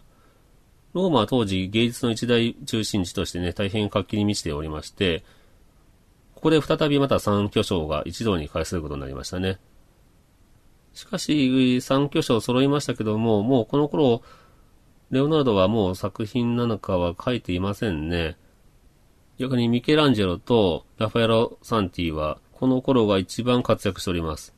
ローマは当時芸術の一大中心地としてね、大変活気に満ちておりまして、ここで再びまた三巨匠が一堂に会することになりましたね。しかし、三巨匠揃いましたけども、もうこの頃、レオナルドはもう作品なのかは書いていませんね。逆にミケランジェロとラファエロ・サンティは、この頃が一番活躍しております。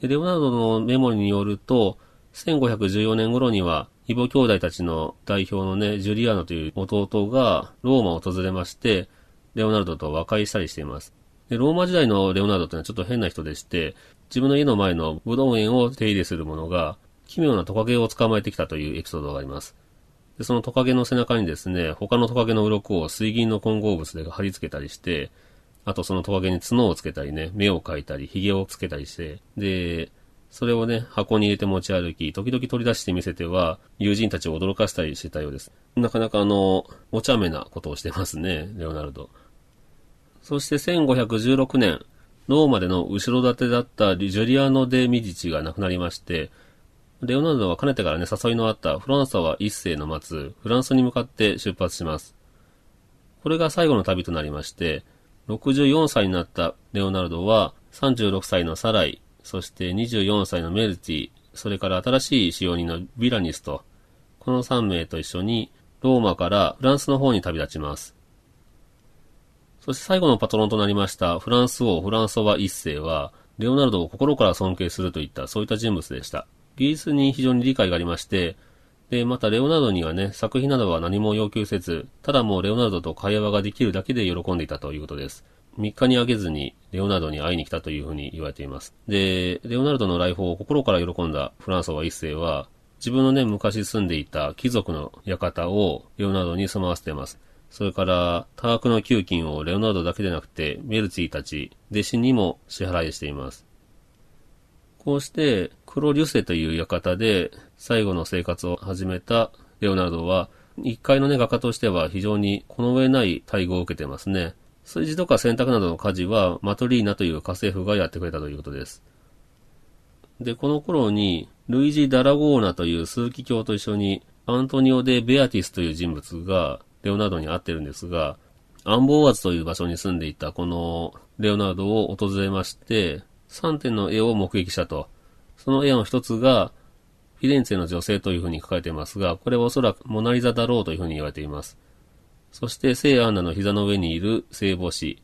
レオナルドのメモリによると、1514年頃には、イボ兄弟たちの代表のね、ジュリアーノという弟がローマを訪れまして、レオナルドと和解したりしています。で、ローマ時代のレオナルドってのはちょっと変な人でして、自分の家の前のブドウ園を手入れする者が、奇妙なトカゲを捕まえてきたというエピソードがあります。で、そのトカゲの背中にですね、他のトカゲの鱗を水銀の混合物で貼り付けたりして、あとそのトカゲに角をつけたりね、目を描いたり、髭をつけたりして、で、それをね、箱に入れて持ち歩き、時々取り出してみせては、友人たちを驚かしたりしてたようです。なかなかあの、お茶目なことをしてますね、レオナルド。そして1516年、ローマでの後ろ盾だったリジュリアノ・デ・ミディチが亡くなりまして、レオナルドはかねてからね、誘いのあったフランサは一世の待つフランスに向かって出発します。これが最後の旅となりまして、64歳になったレオナルドは36歳のサライ、そして24歳のメルティ、それから新しい使用人のビラニスと、この3名と一緒にローマからフランスの方に旅立ちます。そして最後のパトロンとなりましたフランス王フランソワ一世は、レオナルドを心から尊敬するといったそういった人物でした。技術に非常に理解がありまして、で、またレオナルドにはね、作品などは何も要求せず、ただもうレオナルドと会話ができるだけで喜んでいたということです。3日にあげずにレオナルドに会いに来たというふうに言われています。で、レオナルドの来訪を心から喜んだフランソワ一世は、自分のね、昔住んでいた貴族の館をレオナルドに住まわせています。それから、多額の給金をレオナルドだけでなくて、メルツィたち、弟子にも支払いしています。こうして、クロ・リュセという館で最後の生活を始めたレオナルドは、一階のね、画家としては非常にこの上ない待遇を受けてますね。炊事とか洗濯などの家事は、マトリーナという家政婦がやってくれたということです。で、この頃に、ルイジ・ダラゴーナという枢機卿と一緒に、アントニオ・デ・ベアティスという人物が、レオナルドに会ってるんですが、アンボーアズという場所に住んでいたこのレオナルドを訪れまして、3点の絵を目撃したと。その絵の一つが、フィレンツェの女性というふうに書かれていますが、これはおそらくモナリザだろうというふうに言われています。そして聖アンナの膝の上にいる聖母子、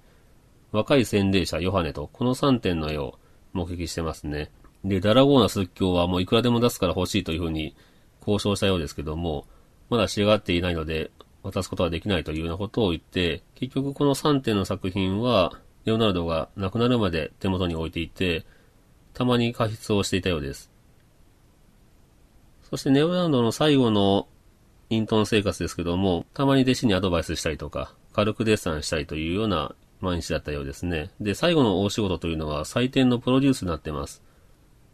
若い洗礼者ヨハネと、この3点の絵を目撃してますね。で、ダラゴーナ仏教はもういくらでも出すから欲しいというふうに交渉したようですけども、まだ仕上がっていないので、渡すことはできないというようなことを言って、結局この3点の作品は、レオナルドが亡くなるまで手元に置いていて、たまに過失をしていたようです。そしてネオナルドの最後のイントン生活ですけども、たまに弟子にアドバイスしたりとか、軽くデッサンしたりというような毎日だったようですね。で、最後の大仕事というのは採点のプロデュースになっています。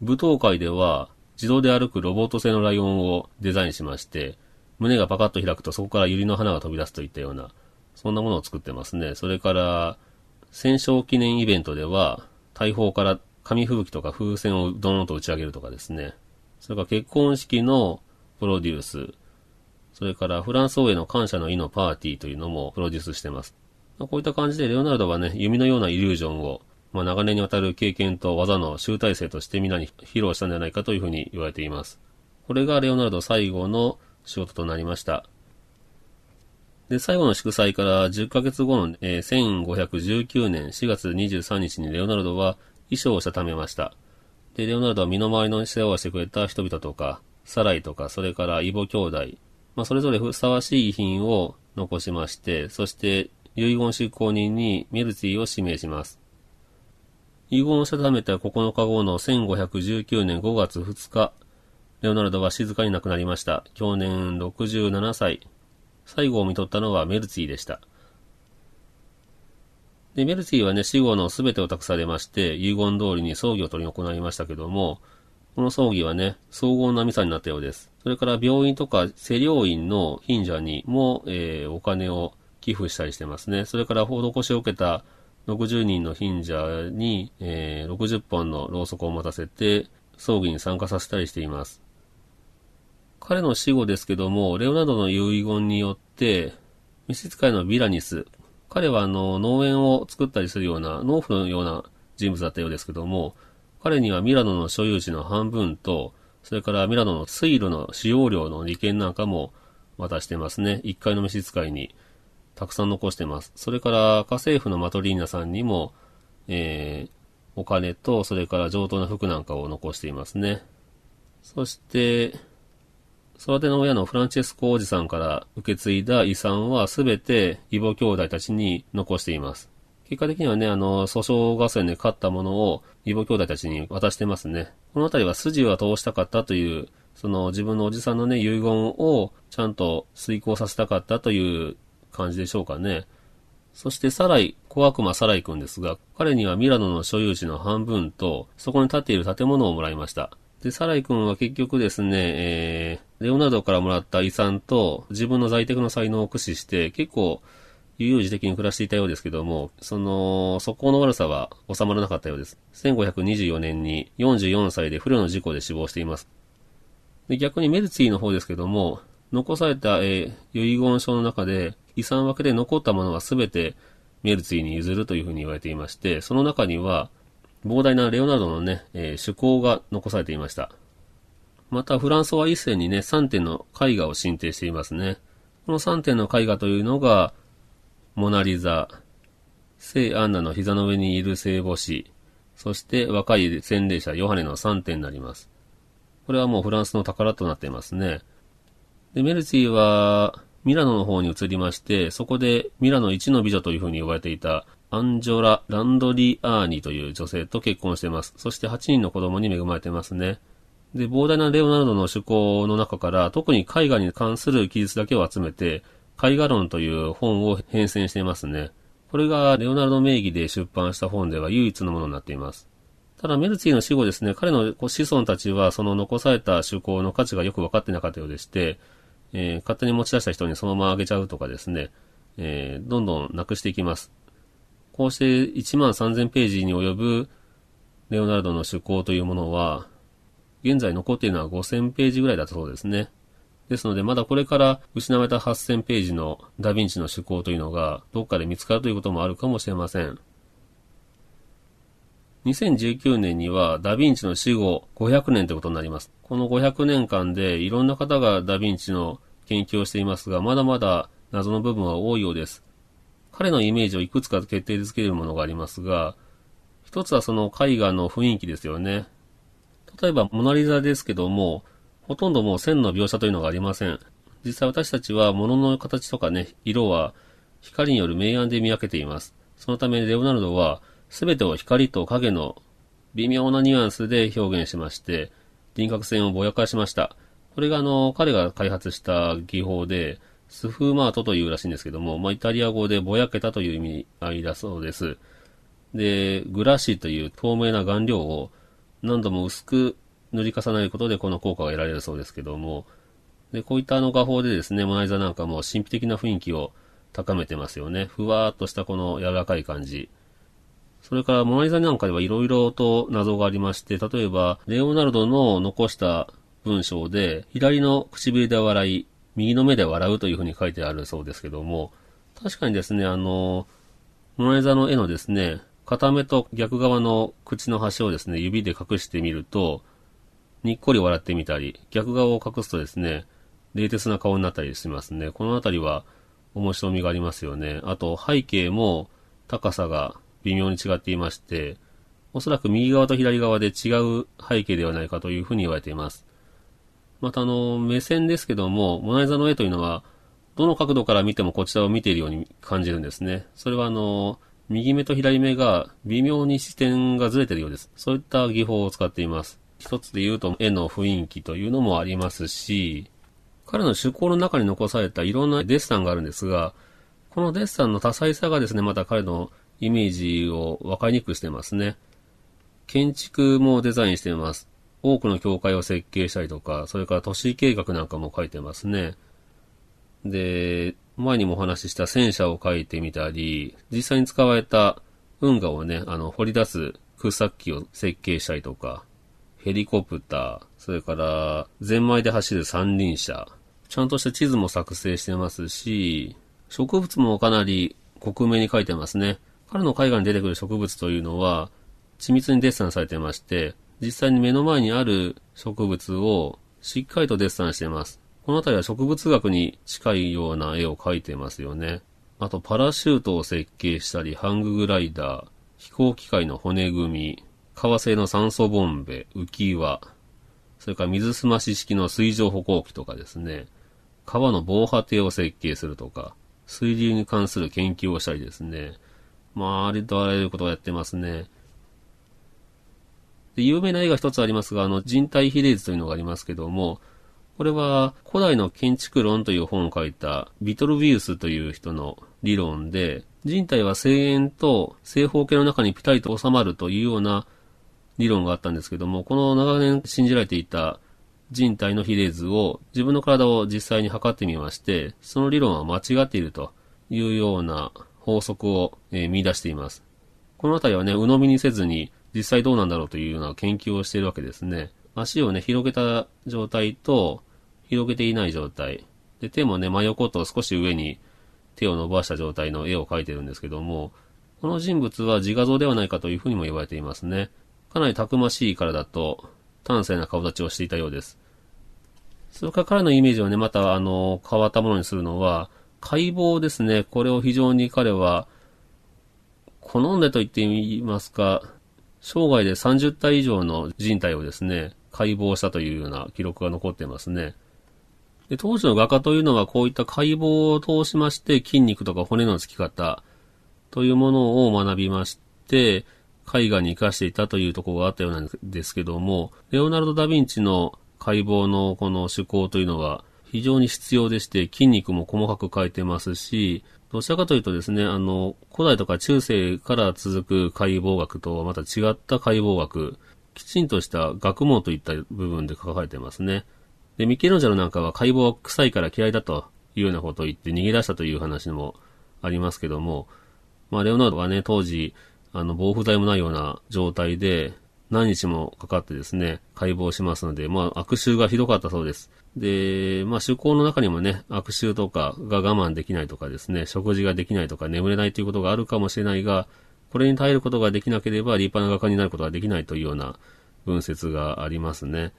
舞踏会では自動で歩くロボット製のライオンをデザインしまして、胸がパカッと開くとそこから百合の花が飛び出すといったような、そんなものを作ってますね。それから、戦勝記念イベントでは、大砲から紙吹雪とか風船をドーンと打ち上げるとかですね。それから結婚式のプロデュース。それからフランス王への感謝の意のパーティーというのもプロデュースしてます。こういった感じでレオナルドはね、弓のようなイリュージョンを、まあ、長年にわたる経験と技の集大成として皆に披露したんじゃないかというふうに言われています。これがレオナルド最後の仕事となりました。で、最後の祝祭から10ヶ月後の、えー、1519年4月23日にレオナルドは衣装をしたためました。で、レオナルドは身の回りの世話をしてくれた人々とか、サライとか、それからイボ兄弟、まあ、それぞれふさわしい遺品を残しまして、そして遺言執行人にメルツィを指名します。遺言を定めた9日後の1519年5月2日、レオナルドは静かに亡くなりました。去年67歳。最後を見とったのはメルツィでした。で、メルツィはね、死後の全てを託されまして、遺言通りに葬儀を取り行いましたけども、この葬儀はね、総合なミサになったようです。それから病院とか施療院の貧者にも、えー、お金を寄付したりしてますね。それから施しを受けた60人の貧者に、えー、60本のろうそくを持たせて、葬儀に参加させたりしています。彼の死後ですけども、レオナルドの遺言によって、召使いのビラニス、彼はあの、農園を作ったりするような、農夫のような人物だったようですけども、彼にはミラノの所有地の半分と、それからミラノの水路の使用量の利権なんかも渡してますね。一階の召使いにたくさん残してます。それから家政婦のマトリーナさんにも、えー、お金と、それから上等な服なんかを残していますね。そして、育ての親のフランチェスコおじさんから受け継いだ遺産はすべて異母兄弟たちに残しています。結果的にはね、あの、訴訟合戦で勝ったものを異母兄弟たちに渡してますね。このあたりは筋は通したかったという、その自分のおじさんのね、遺言をちゃんと遂行させたかったという感じでしょうかね。そしてサライ、小悪魔サライ君ですが、彼にはミラノの所有地の半分と、そこに建っている建物をもらいました。で、サライ君は結局ですね、えー、レオナルドからもらった遺産と自分の在宅の才能を駆使して結構悠々自適に暮らしていたようですけども、その、素行の悪さは収まらなかったようです。1524年に44歳で不慮の事故で死亡しています。で逆にメルツィの方ですけども、残された、えー、遺言書の中で、遺産枠で残ったものは全てメルツィに譲るというふうに言われていまして、その中には、膨大なレオナルドのね、えー、趣向が残されていました。また、フランソワ一世にね、3点の絵画を申請していますね。この3点の絵画というのが、モナリザ、聖アンナの膝の上にいる聖母子、そして若い洗礼者ヨハネの3点になります。これはもうフランスの宝となっていますね。で、メルツィは、ミラノの方に移りまして、そこでミラノ一の美女というふうに呼ばれていたアンジョラ・ランドリアーニという女性と結婚しています。そして8人の子供に恵まれていますね。で、膨大なレオナルドの趣向の中から、特に絵画に関する記述だけを集めて、絵画論という本を編纂していますね。これがレオナルド名義で出版した本では唯一のものになっています。ただ、メルツィの死後ですね、彼の子孫たちはその残された趣向の価値がよく分かってなかったようでして、えー、勝手に持ち出した人にそのままあげちゃうとかですね、えー、どんどんなくしていきます。こうして1万3000ページに及ぶレオナルドの趣向というものは、現在残っているのは5000ページぐらいだったそうですね。ですので、まだこれから失われた8000ページのダヴィンチの趣向というのが、どっかで見つかるということもあるかもしれません。2019年にはダヴィンチの死後500年ということになります。この500年間でいろんな方がダヴィンチの研究をしていますが、まだまだ謎の部分は多いようです。彼のイメージをいくつか決定づけるものがありますが、一つはその絵画の雰囲気ですよね。例えば、モナリザですけども、ほとんどもう線の描写というのがありません。実際私たちは物の形とかね、色は光による明暗で見分けています。そのためレオナルドは全てを光と影の微妙なニュアンスで表現しまして、輪郭線をぼやかしました。これがあの、彼が開発した技法で、スフーマートというらしいんですけども、まあ、イタリア語でぼやけたという意味合いだそうです。で、グラシという透明な顔料を何度も薄く塗り重ねることでこの効果が得られるそうですけども、で、こういったあの画法でですね、モナリザなんかも神秘的な雰囲気を高めてますよね。ふわーっとしたこの柔らかい感じ。それからモナリザなんかではいろいろと謎がありまして、例えば、レオナルドの残した文章で、左の唇で笑い、右の目で笑うというふうに書いてあるそうですけども、確かにですね、あの、モナリザの絵のですね、片目と逆側の口の端をですね、指で隠してみると、にっこり笑ってみたり、逆側を隠すとですね、冷徹な顔になったりしますね。このあたりは面白みがありますよね。あと、背景も高さが微妙に違っていまして、おそらく右側と左側で違う背景ではないかというふうに言われています。またあの、目線ですけども、モナリザの絵というのは、どの角度から見てもこちらを見ているように感じるんですね。それはあの、右目と左目が微妙に視点がずれているようです。そういった技法を使っています。一つで言うと絵の雰囲気というのもありますし、彼の趣向の中に残されたいろんなデッサンがあるんですが、このデッサンの多彩さがですね、また彼のイメージを分かりにくくしてますね。建築もデザインしています。多くの教会を設計したりとか、それから都市計画なんかも書いてますね。で、前にもお話しした戦車を書いてみたり、実際に使われた運河をね、あの、掘り出す空作機を設計したりとか、ヘリコプター、それからゼンマイで走る三輪車、ちゃんとした地図も作成してますし、植物もかなり克明に書いてますね。彼の絵画に出てくる植物というのは、緻密にデッサンされてまして、実際に目の前にある植物をしっかりとデッサンしています。この辺りは植物学に近いような絵を描いてますよね。あと、パラシュートを設計したり、ハンググライダー、飛行機械の骨組み、革製の酸素ボンベ、浮き輪、それから水すまし式の水上歩行機とかですね、川の防波堤を設計するとか、水流に関する研究をしたりですね、まあ、ありとあらゆることをやってますね。で、有名な絵が一つありますが、あの、人体比例図というのがありますけども、これは古代の建築論という本を書いたビトルビウスという人の理論で、人体は声援と正方形の中にピタリと収まるというような理論があったんですけども、この長年信じられていた人体の比例図を自分の体を実際に測ってみまして、その理論は間違っているというような法則を、えー、見出しています。このあたりはね、鵜呑みにせずに実際どうなんだろうというような研究をしているわけですね。足をね、広げた状態と、広げていない状態。で、手もね、真横と少し上に手を伸ばした状態の絵を描いてるんですけども、この人物は自画像ではないかというふうにも言われていますね。かなりたくましい体と、端正な顔立ちをしていたようです。それから彼のイメージをね、また、あの、変わったものにするのは、解剖ですね。これを非常に彼は、好んでと言ってみますか、生涯で30体以上の人体をですね、解剖したというような記録が残っていますね。で当時の画家というのはこういった解剖を通しまして筋肉とか骨の付き方というものを学びまして、絵画に活かしていたというところがあったようなんですけども、レオナルド・ダ・ヴィンチの解剖のこの手法というのは非常に必要でして、筋肉も細かく描いてますし、どちらかというとですね、あの、古代とか中世から続く解剖学とはまた違った解剖学、きちんとした学問といった部分で書かれてますね。で、ミケロンジャロなんかは解剖は臭いから嫌いだというようなことを言って逃げ出したという話もありますけども、まあ、レオナルドはね、当時、あの、防腐剤もないような状態で、何日もかかってですね、解剖しますので、まあ、悪臭がひどかったそうです。で、まあ、趣向の中にもね、悪臭とかが我慢できないとかですね、食事ができないとか眠れないということがあるかもしれないが、これに耐えることができなければ立派な画家になることができないというような文説がありますね。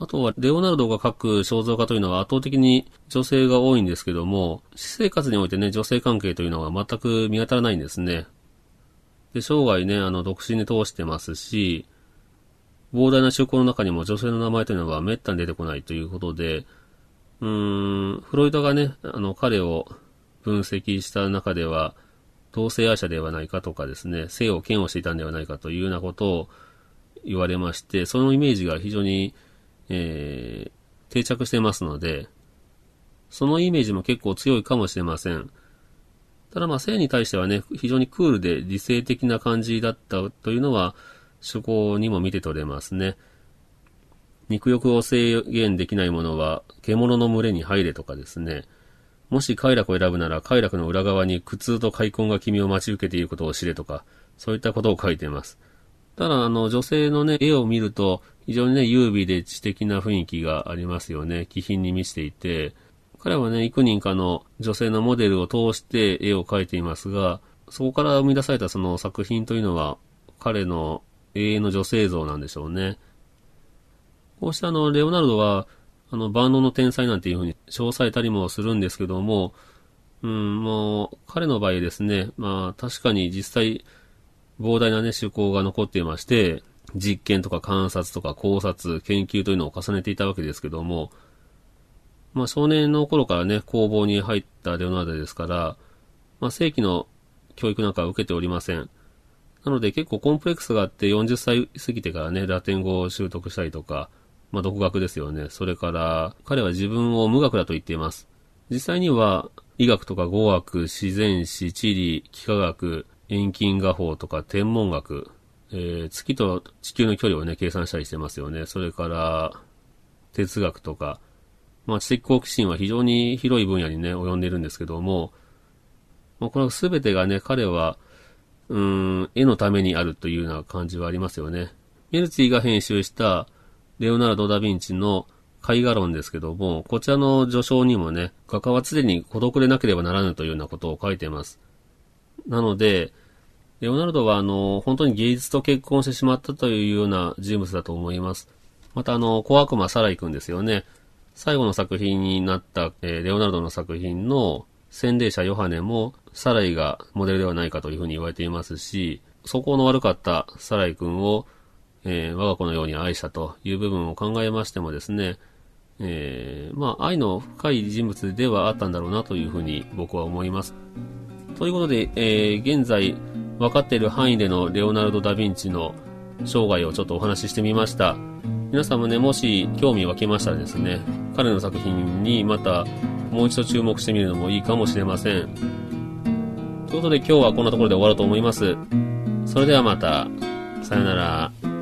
あとは、レオナルドが描く肖像画というのは圧倒的に女性が多いんですけども、私生活においてね、女性関係というのは全く見当たらないんですね。で、生涯ね、あの、独身で通してますし、膨大な集項の中にも女性の名前というのは滅多に出てこないということで、うーん、フロイトがね、あの、彼を分析した中では、同性愛者ではないかとかですね、性を嫌悪していたんではないかというようなことを言われまして、そのイメージが非常にえー、定着してますので、そのイメージも結構強いかもしれません。ただまあ性に対してはね、非常にクールで理性的な感じだったというのは、趣向にも見て取れますね。肉欲を制限できないものは、獣の群れに入れとかですね。もし快楽を選ぶなら、快楽の裏側に苦痛と快感が君を待ち受けていることを知れとか、そういったことを書いています。ただ、あの、女性のね、絵を見ると、非常にね、優美で知的な雰囲気がありますよね。気品に満ちていて、彼はね、幾人かの女性のモデルを通して絵を描いていますが、そこから生み出されたその作品というのは、彼の永遠の女性像なんでしょうね。こうしたあの、レオナルドは、あの、万能の天才なんていうふうに称されたりもするんですけども、うん、もう、彼の場合ですね、まあ、確かに実際、膨大なね、趣向が残っていまして、実験とか観察とか考察、研究というのを重ねていたわけですけども、まあ少年の頃からね、工房に入ったレオナルドですから、まあ正規の教育なんかは受けておりません。なので結構コンプレックスがあって40歳過ぎてからね、ラテン語を習得したりとか、まあ独学ですよね。それから彼は自分を無学だと言っています。実際には医学とか語学、自然史、地理、幾何学、遠近画法とか天文学、えー、月と地球の距離をね、計算したりしてますよね。それから、哲学とか、ま、知的好奇心は非常に広い分野にね、及んでいるんですけども、まあ、この全てがね、彼は、うん、絵のためにあるというような感じはありますよね。メルツィが編集したレオナルド・ダ・ヴィンチの絵画論ですけども、こちらの序章にもね、画家は常に孤独でなければならぬというようなことを書いています。なので、レオナルドはあの、本当に芸術と結婚してしまったというような人物だと思います。またあの、小悪魔サライ君ですよね。最後の作品になった、えー、レオナルドの作品の洗礼者ヨハネもサライがモデルではないかというふうに言われていますし、素行の悪かったサライ君を、えー、我が子のように愛したという部分を考えましてもですね、えー、まあ、愛の深い人物ではあったんだろうなというふうに僕は思います。ということで、えー、現在分かっている範囲でのレオナルド・ダ・ヴィンチの生涯をちょっとお話ししてみました。皆さんもね、もし興味湧きましたらですね、彼の作品にまたもう一度注目してみるのもいいかもしれません。ということで今日はこんなところで終わろうと思います。それではまた、さよなら。